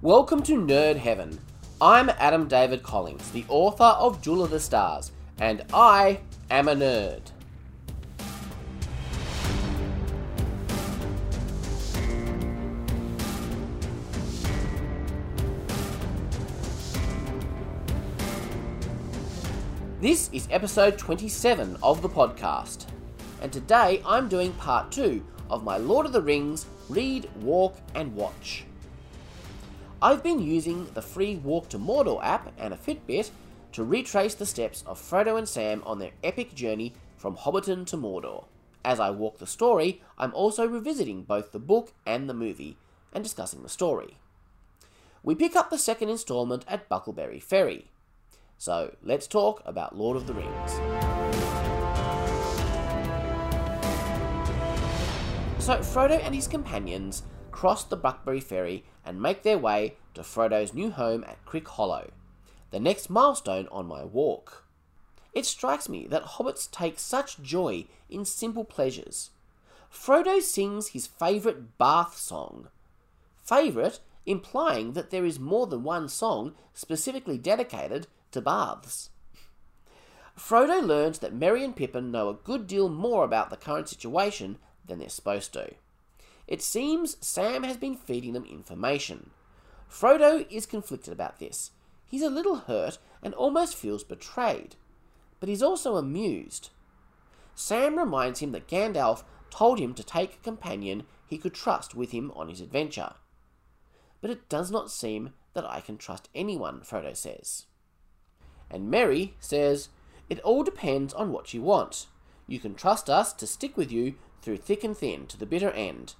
Welcome to Nerd Heaven. I'm Adam David Collins, the author of Jewel of the Stars, and I am a nerd. This is episode 27 of the podcast, and today I'm doing part 2 of my Lord of the Rings Read, Walk, and Watch. I've been using the free Walk to Mordor app and a Fitbit to retrace the steps of Frodo and Sam on their epic journey from Hobbiton to Mordor. As I walk the story, I'm also revisiting both the book and the movie and discussing the story. We pick up the second installment at Bucklebury Ferry. So let's talk about Lord of the Rings. So Frodo and his companions cross the Bucklebury Ferry and make their way to Frodo's new home at Crick Hollow, the next milestone on my walk. It strikes me that hobbits take such joy in simple pleasures. Frodo sings his favourite bath song. Favourite implying that there is more than one song specifically dedicated to baths. Frodo learns that Merry and Pippin know a good deal more about the current situation than they're supposed to. It seems Sam has been feeding them information. Frodo is conflicted about this. He's a little hurt and almost feels betrayed, but he's also amused. Sam reminds him that Gandalf told him to take a companion he could trust with him on his adventure. But it does not seem that I can trust anyone, Frodo says. And Merry says, It all depends on what you want. You can trust us to stick with you through thick and thin to the bitter end,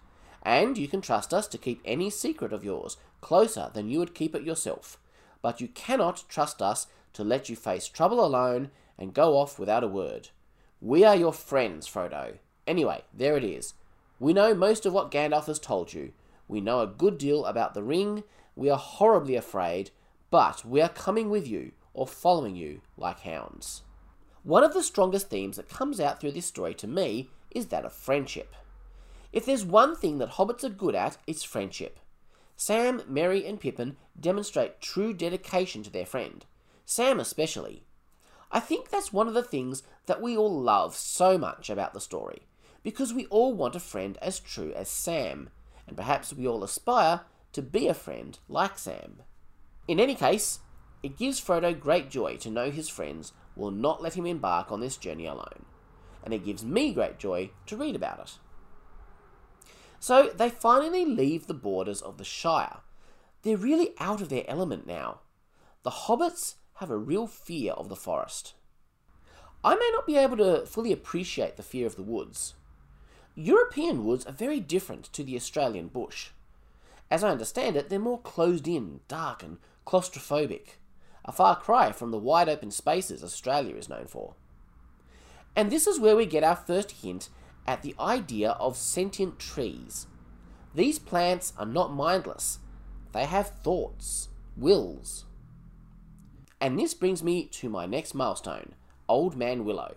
and you can trust us to keep any secret of yours closer than you would keep it yourself. But you cannot trust us to let you face trouble alone and go off without a word. We are your friends, Frodo. Anyway, there it is. We know most of what Gandalf has told you. We know a good deal about the ring. We are horribly afraid, but we are coming with you or following you like hounds. One of the strongest themes that comes out through this story to me is that of friendship. If there's one thing that hobbits are good at, it's friendship. Sam, Merry, and Pippin demonstrate true dedication to their friend. Sam especially. I think that's one of the things that we all love so much about the story, because we all want a friend as true as Sam, and perhaps we all aspire to be a friend like Sam. In any case, it gives Frodo great joy to know his friends will not let him embark on this journey alone, and it gives me great joy to read about it. So they finally leave the borders of the Shire. They're really out of their element now. The hobbits have a real fear of the forest. I may not be able to fully appreciate the fear of the woods. European woods are very different to the Australian bush. As I understand it, they're more closed in, dark, and claustrophobic, a far cry from the wide open spaces Australia is known for. And this is where we get our first hint at the idea of sentient trees. These plants are not mindless, they have thoughts, wills. And this brings me to my next milestone Old Man Willow.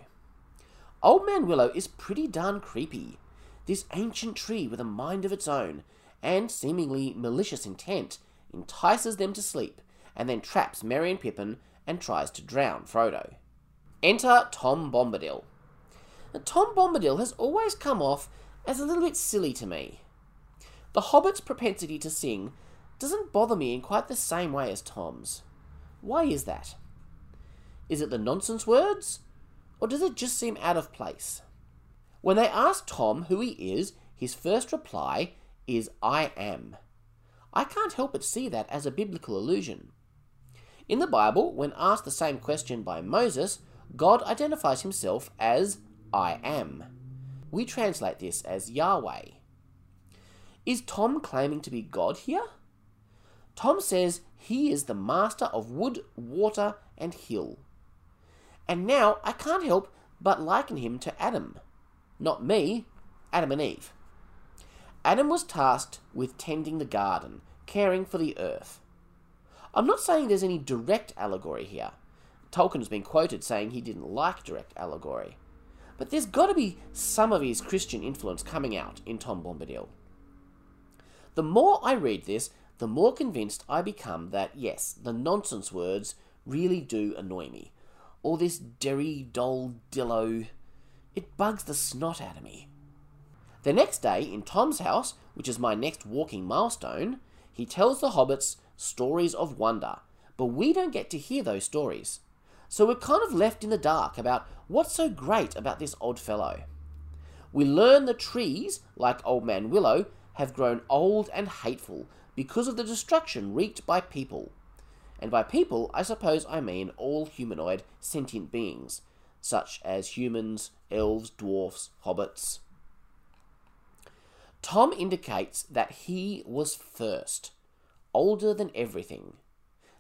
Old Man Willow is pretty darn creepy. This ancient tree with a mind of its own and seemingly malicious intent entices them to sleep and then traps Merry and Pippin and tries to drown Frodo. Enter Tom Bombadil. Tom Bombadil has always come off as a little bit silly to me. The Hobbit's propensity to sing doesn't bother me in quite the same way as Tom's. Why is that? Is it the nonsense words? Or does it just seem out of place? When they ask Tom who he is, his first reply is I am. I can't help but see that as a biblical allusion. In the Bible, when asked the same question by Moses, God identifies himself as I am. We translate this as Yahweh. Is Tom claiming to be God here? Tom says he is the master of wood, water, and hill. And now I can't help but liken him to Adam. Not me, Adam and Eve. Adam was tasked with tending the garden, caring for the earth. I'm not saying there's any direct allegory here. Tolkien has been quoted saying he didn't like direct allegory. But there's got to be some of his Christian influence coming out in Tom Bombadil. The more I read this, the more convinced I become that, yes, the nonsense words really do annoy me. All this derry doll dillo, it bugs the snot out of me. The next day, in Tom's house, which is my next walking milestone, he tells the hobbits stories of wonder, but we don't get to hear those stories. So we're kind of left in the dark about what's so great about this odd fellow. We learn the trees, like Old Man Willow, have grown old and hateful because of the destruction wreaked by people. And by people, I suppose I mean all humanoid sentient beings, such as humans, elves, dwarfs, hobbits. Tom indicates that he was first, older than everything.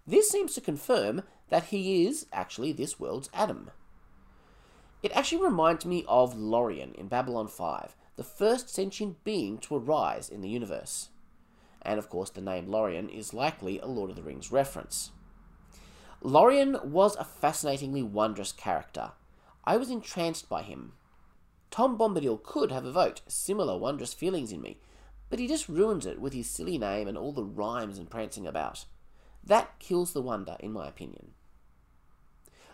This seems to confirm that he is actually this world's Adam. It actually reminds me of Lorien in Babylon 5, the first sentient being to arise in the universe. And of course, the name Lorien is likely a Lord of the Rings reference. Lorien was a fascinatingly wondrous character. I was entranced by him. Tom Bombadil could have evoked similar wondrous feelings in me, but he just ruins it with his silly name and all the rhymes and prancing about. That kills the wonder, in my opinion.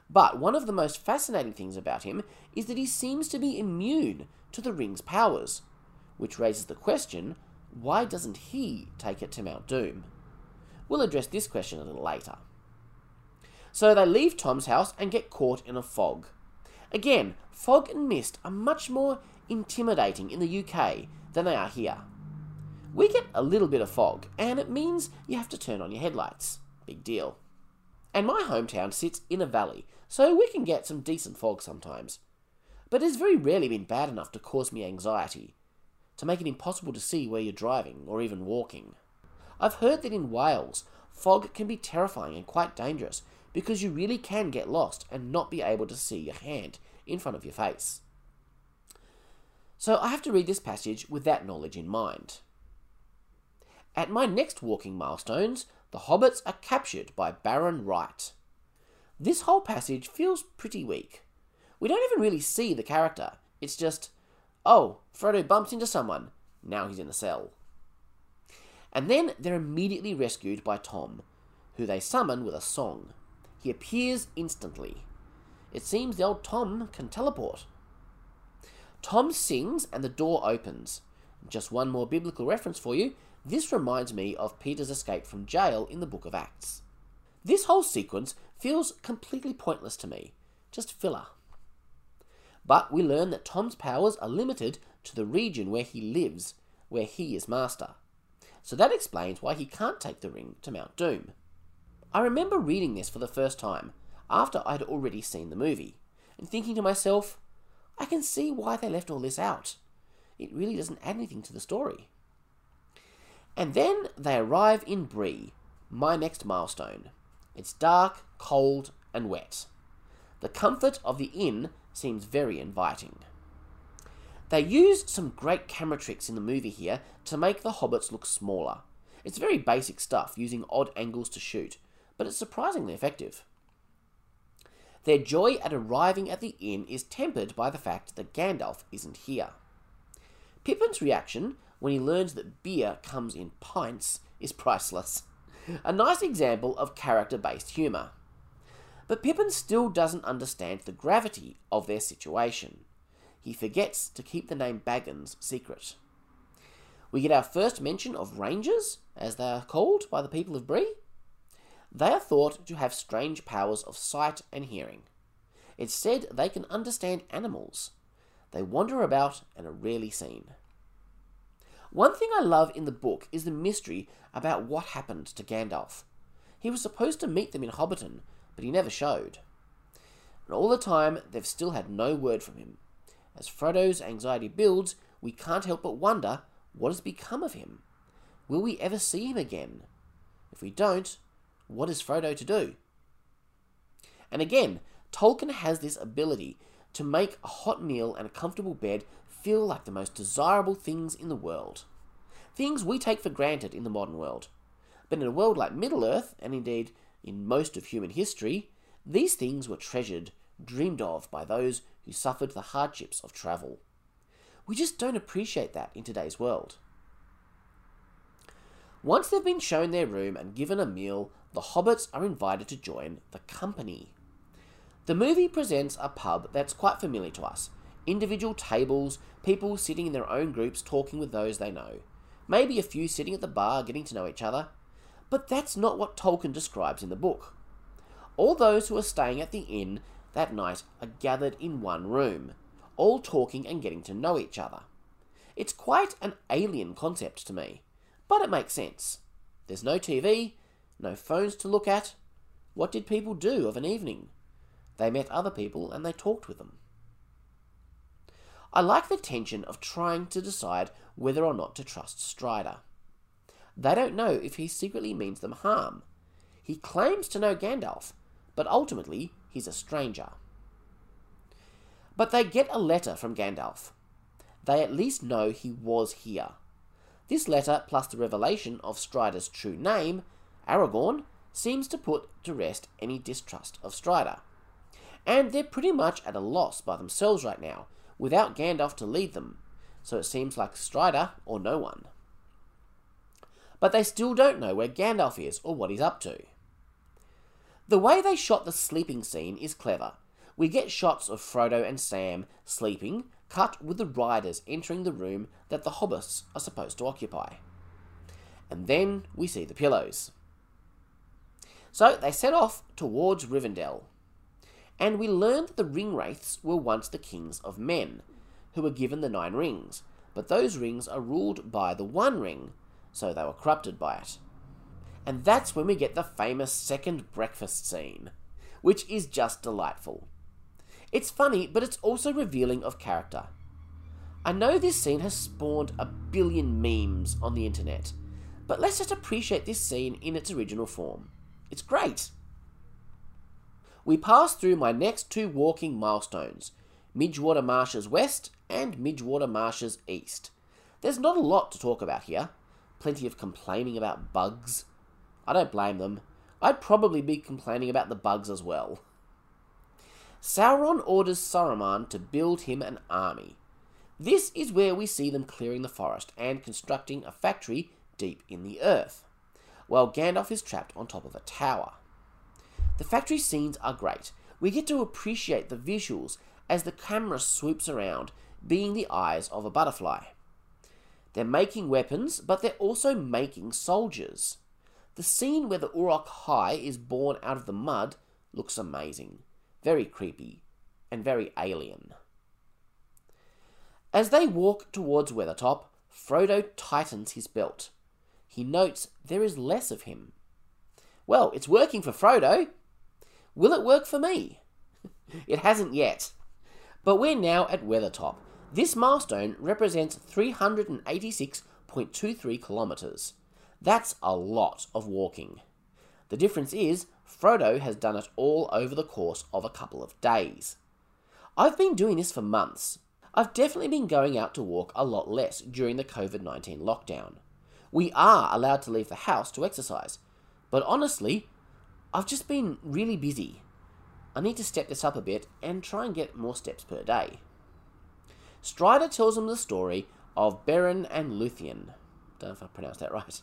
But one of the most fascinating things about him is that he seems to be immune to the ring's powers, which raises the question why doesn't he take it to Mount Doom? We'll address this question a little later. So they leave Tom's house and get caught in a fog. Again, fog and mist are much more intimidating in the UK than they are here. We get a little bit of fog, and it means you have to turn on your headlights. Big deal. And my hometown sits in a valley, so we can get some decent fog sometimes. But it has very rarely been bad enough to cause me anxiety, to make it impossible to see where you're driving or even walking. I've heard that in Wales, fog can be terrifying and quite dangerous because you really can get lost and not be able to see your hand in front of your face. So I have to read this passage with that knowledge in mind. At my next walking milestones, the hobbits are captured by Barrow-wight. This whole passage feels pretty weak. We don't even really see the character. It's just, oh, Frodo bumps into someone. Now he's in a cell. And then they're immediately rescued by Tom, who they summon with a song. He appears instantly. It seems the old Tom can teleport. Tom sings and the door opens. Just one more biblical reference for you. This reminds me of Peter's escape from jail in the book of Acts. This whole sequence feels completely pointless to me, just filler. But we learn that Tom's powers are limited to the region where he lives, where he is master. So that explains why he can't take the ring to Mount Doom. I remember reading this for the first time after I'd already seen the movie, and thinking to myself, I can see why they left all this out. It really doesn't add anything to the story. And then they arrive in Bree, my next milestone. It's dark, cold, and wet. The comfort of the inn seems very inviting. They use some great camera tricks in the movie here to make the hobbits look smaller. It's very basic stuff, using odd angles to shoot, but it's surprisingly effective. Their joy at arriving at the inn is tempered by the fact that Gandalf isn't here. Pippin's reaction when he learns that beer comes in pints is priceless. A nice example of character based humour. But Pippin still doesn't understand the gravity of their situation. He forgets to keep the name Baggins secret. We get our first mention of Rangers, as they are called by the people of Bree. They are thought to have strange powers of sight and hearing. It's said they can understand animals. They wander about and are rarely seen. One thing I love in the book is the mystery about what happened to Gandalf. He was supposed to meet them in Hobbiton, but he never showed. And all the time, they've still had no word from him. As Frodo's anxiety builds, we can't help but wonder what has become of him. Will we ever see him again? If we don't, what is Frodo to do? And again, Tolkien has this ability to make a hot meal and a comfortable bed feel like the most desirable things in the world. Things we take for granted in the modern world. But in a world like Middle Earth, and indeed in most of human history, these things were treasured, dreamed of by those who suffered the hardships of travel. We just don't appreciate that in today's world. Once they've been shown their room and given a meal, the hobbits are invited to join the company. The movie presents a pub that's quite familiar to us individual tables, people sitting in their own groups talking with those they know, maybe a few sitting at the bar getting to know each other. But that's not what Tolkien describes in the book. All those who are staying at the inn that night are gathered in one room, all talking and getting to know each other. It's quite an alien concept to me, but it makes sense. There's no TV, no phones to look at. What did people do of an evening? They met other people and they talked with them. I like the tension of trying to decide whether or not to trust Strider. They don't know if he secretly means them harm. He claims to know Gandalf, but ultimately he's a stranger. But they get a letter from Gandalf. They at least know he was here. This letter, plus the revelation of Strider's true name, Aragorn, seems to put to rest any distrust of Strider. And they're pretty much at a loss by themselves right now, without Gandalf to lead them, so it seems like Strider or no one. But they still don't know where Gandalf is or what he's up to. The way they shot the sleeping scene is clever. We get shots of Frodo and Sam sleeping, cut with the riders entering the room that the hobbits are supposed to occupy. And then we see the pillows. So they set off towards Rivendell, and we learn that the ring wraiths were once the kings of men, who were given the nine rings, but those rings are ruled by the one ring, so they were corrupted by it. And that's when we get the famous second breakfast scene, which is just delightful. It's funny, but it's also revealing of character. I know this scene has spawned a billion memes on the internet, but let's just appreciate this scene in its original form. It's great. We pass through my next two walking milestones Midgewater Marshes West and Midgewater Marshes East. There's not a lot to talk about here. Plenty of complaining about bugs. I don't blame them. I'd probably be complaining about the bugs as well. Sauron orders Saruman to build him an army. This is where we see them clearing the forest and constructing a factory deep in the earth, while Gandalf is trapped on top of a tower. The factory scenes are great. We get to appreciate the visuals as the camera swoops around, being the eyes of a butterfly. They're making weapons, but they're also making soldiers. The scene where the Uruk Hai is born out of the mud looks amazing, very creepy, and very alien. As they walk towards Weathertop, Frodo tightens his belt. He notes there is less of him. Well, it's working for Frodo. Will it work for me? it hasn't yet. But we're now at Weathertop. This milestone represents 386.23 kilometres. That's a lot of walking. The difference is, Frodo has done it all over the course of a couple of days. I've been doing this for months. I've definitely been going out to walk a lot less during the COVID 19 lockdown. We are allowed to leave the house to exercise, but honestly, I've just been really busy. I need to step this up a bit and try and get more steps per day. Strider tells him the story of Beren and Luthien. Don't know if I pronounced that right.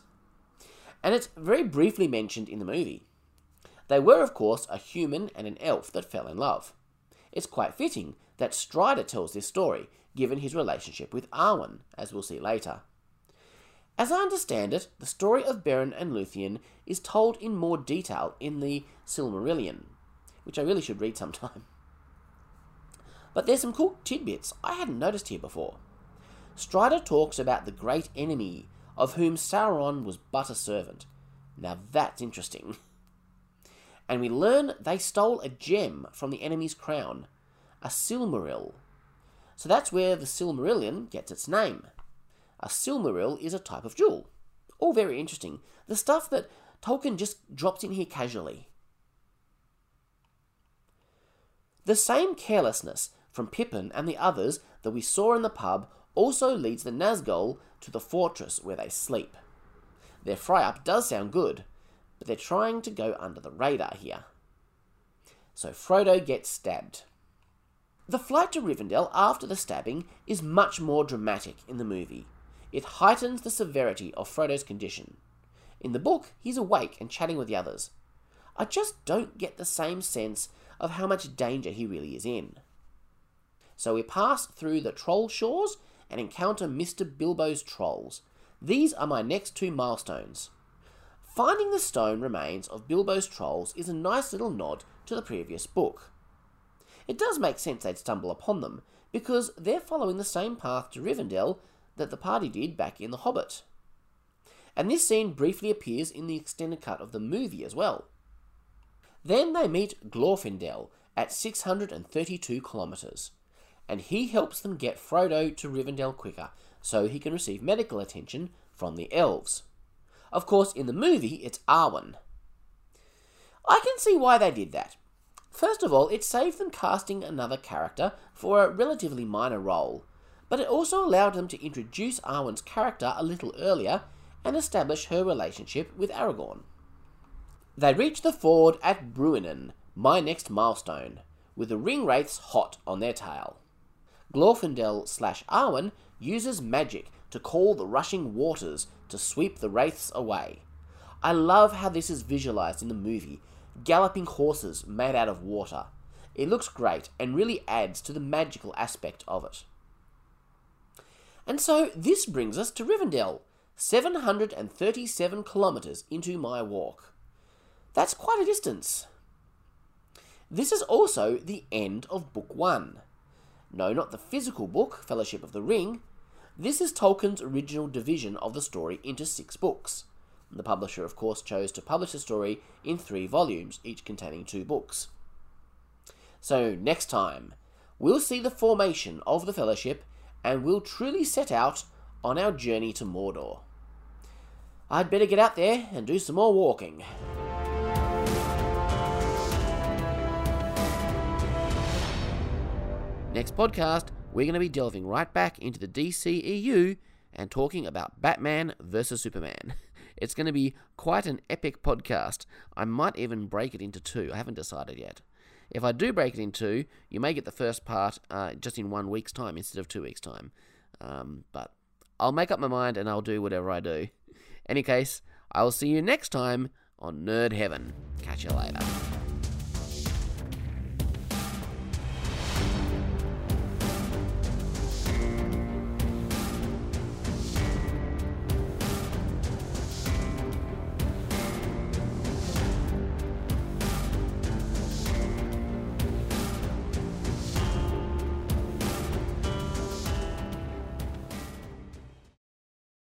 And it's very briefly mentioned in the movie. They were, of course, a human and an elf that fell in love. It's quite fitting that Strider tells this story, given his relationship with Arwen, as we'll see later. As I understand it, the story of Beren and Luthien is told in more detail in the Silmarillion, which I really should read sometime. But there's some cool tidbits I hadn't noticed here before. Strider talks about the great enemy of whom Sauron was but a servant. Now that's interesting. And we learn they stole a gem from the enemy's crown, a Silmaril. So that's where the Silmarillion gets its name. A silmaril is a type of jewel. All very interesting. The stuff that Tolkien just drops in here casually. The same carelessness from Pippin and the others that we saw in the pub also leads the Nazgul to the fortress where they sleep. Their fry up does sound good, but they're trying to go under the radar here. So Frodo gets stabbed. The flight to Rivendell after the stabbing is much more dramatic in the movie, it heightens the severity of Frodo's condition. In the book, he's awake and chatting with the others. I just don't get the same sense of how much danger he really is in. So we pass through the Trollshaws and encounter Mr. Bilbo's trolls. These are my next two milestones. Finding the stone remains of Bilbo's trolls is a nice little nod to the previous book. It does make sense they'd stumble upon them, because they're following the same path to Rivendell that the party did back in The Hobbit. And this scene briefly appears in the extended cut of the movie as well. Then they meet Glorfindel at 632 kilometres, and he helps them get Frodo to Rivendell quicker so he can receive medical attention from the elves. Of course, in the movie, it's Arwen. I can see why they did that. First of all, it saved them casting another character for a relatively minor role, but it also allowed them to introduce Arwen's character a little earlier and establish her relationship with Aragorn. They reach the ford at Bruinen, my next milestone, with the ring wraiths hot on their tail. Glorfindel slash Arwen uses magic to call the rushing waters to sweep the wraiths away. I love how this is visualized in the movie galloping horses made out of water. It looks great and really adds to the magical aspect of it. And so this brings us to Rivendell, 737 kilometres into my walk. That's quite a distance. This is also the end of Book 1. No, not the physical book, Fellowship of the Ring. This is Tolkien's original division of the story into six books. The publisher, of course, chose to publish the story in three volumes, each containing two books. So, next time, we'll see the formation of the Fellowship and we'll truly set out on our journey to Mordor. I'd better get out there and do some more walking. Next podcast, we're going to be delving right back into the DCEU and talking about Batman versus Superman. It's going to be quite an epic podcast. I might even break it into two. I haven't decided yet. If I do break it in two, you may get the first part uh, just in one week's time instead of two weeks' time. Um, but I'll make up my mind and I'll do whatever I do. Any case, I will see you next time on Nerd Heaven. Catch you later.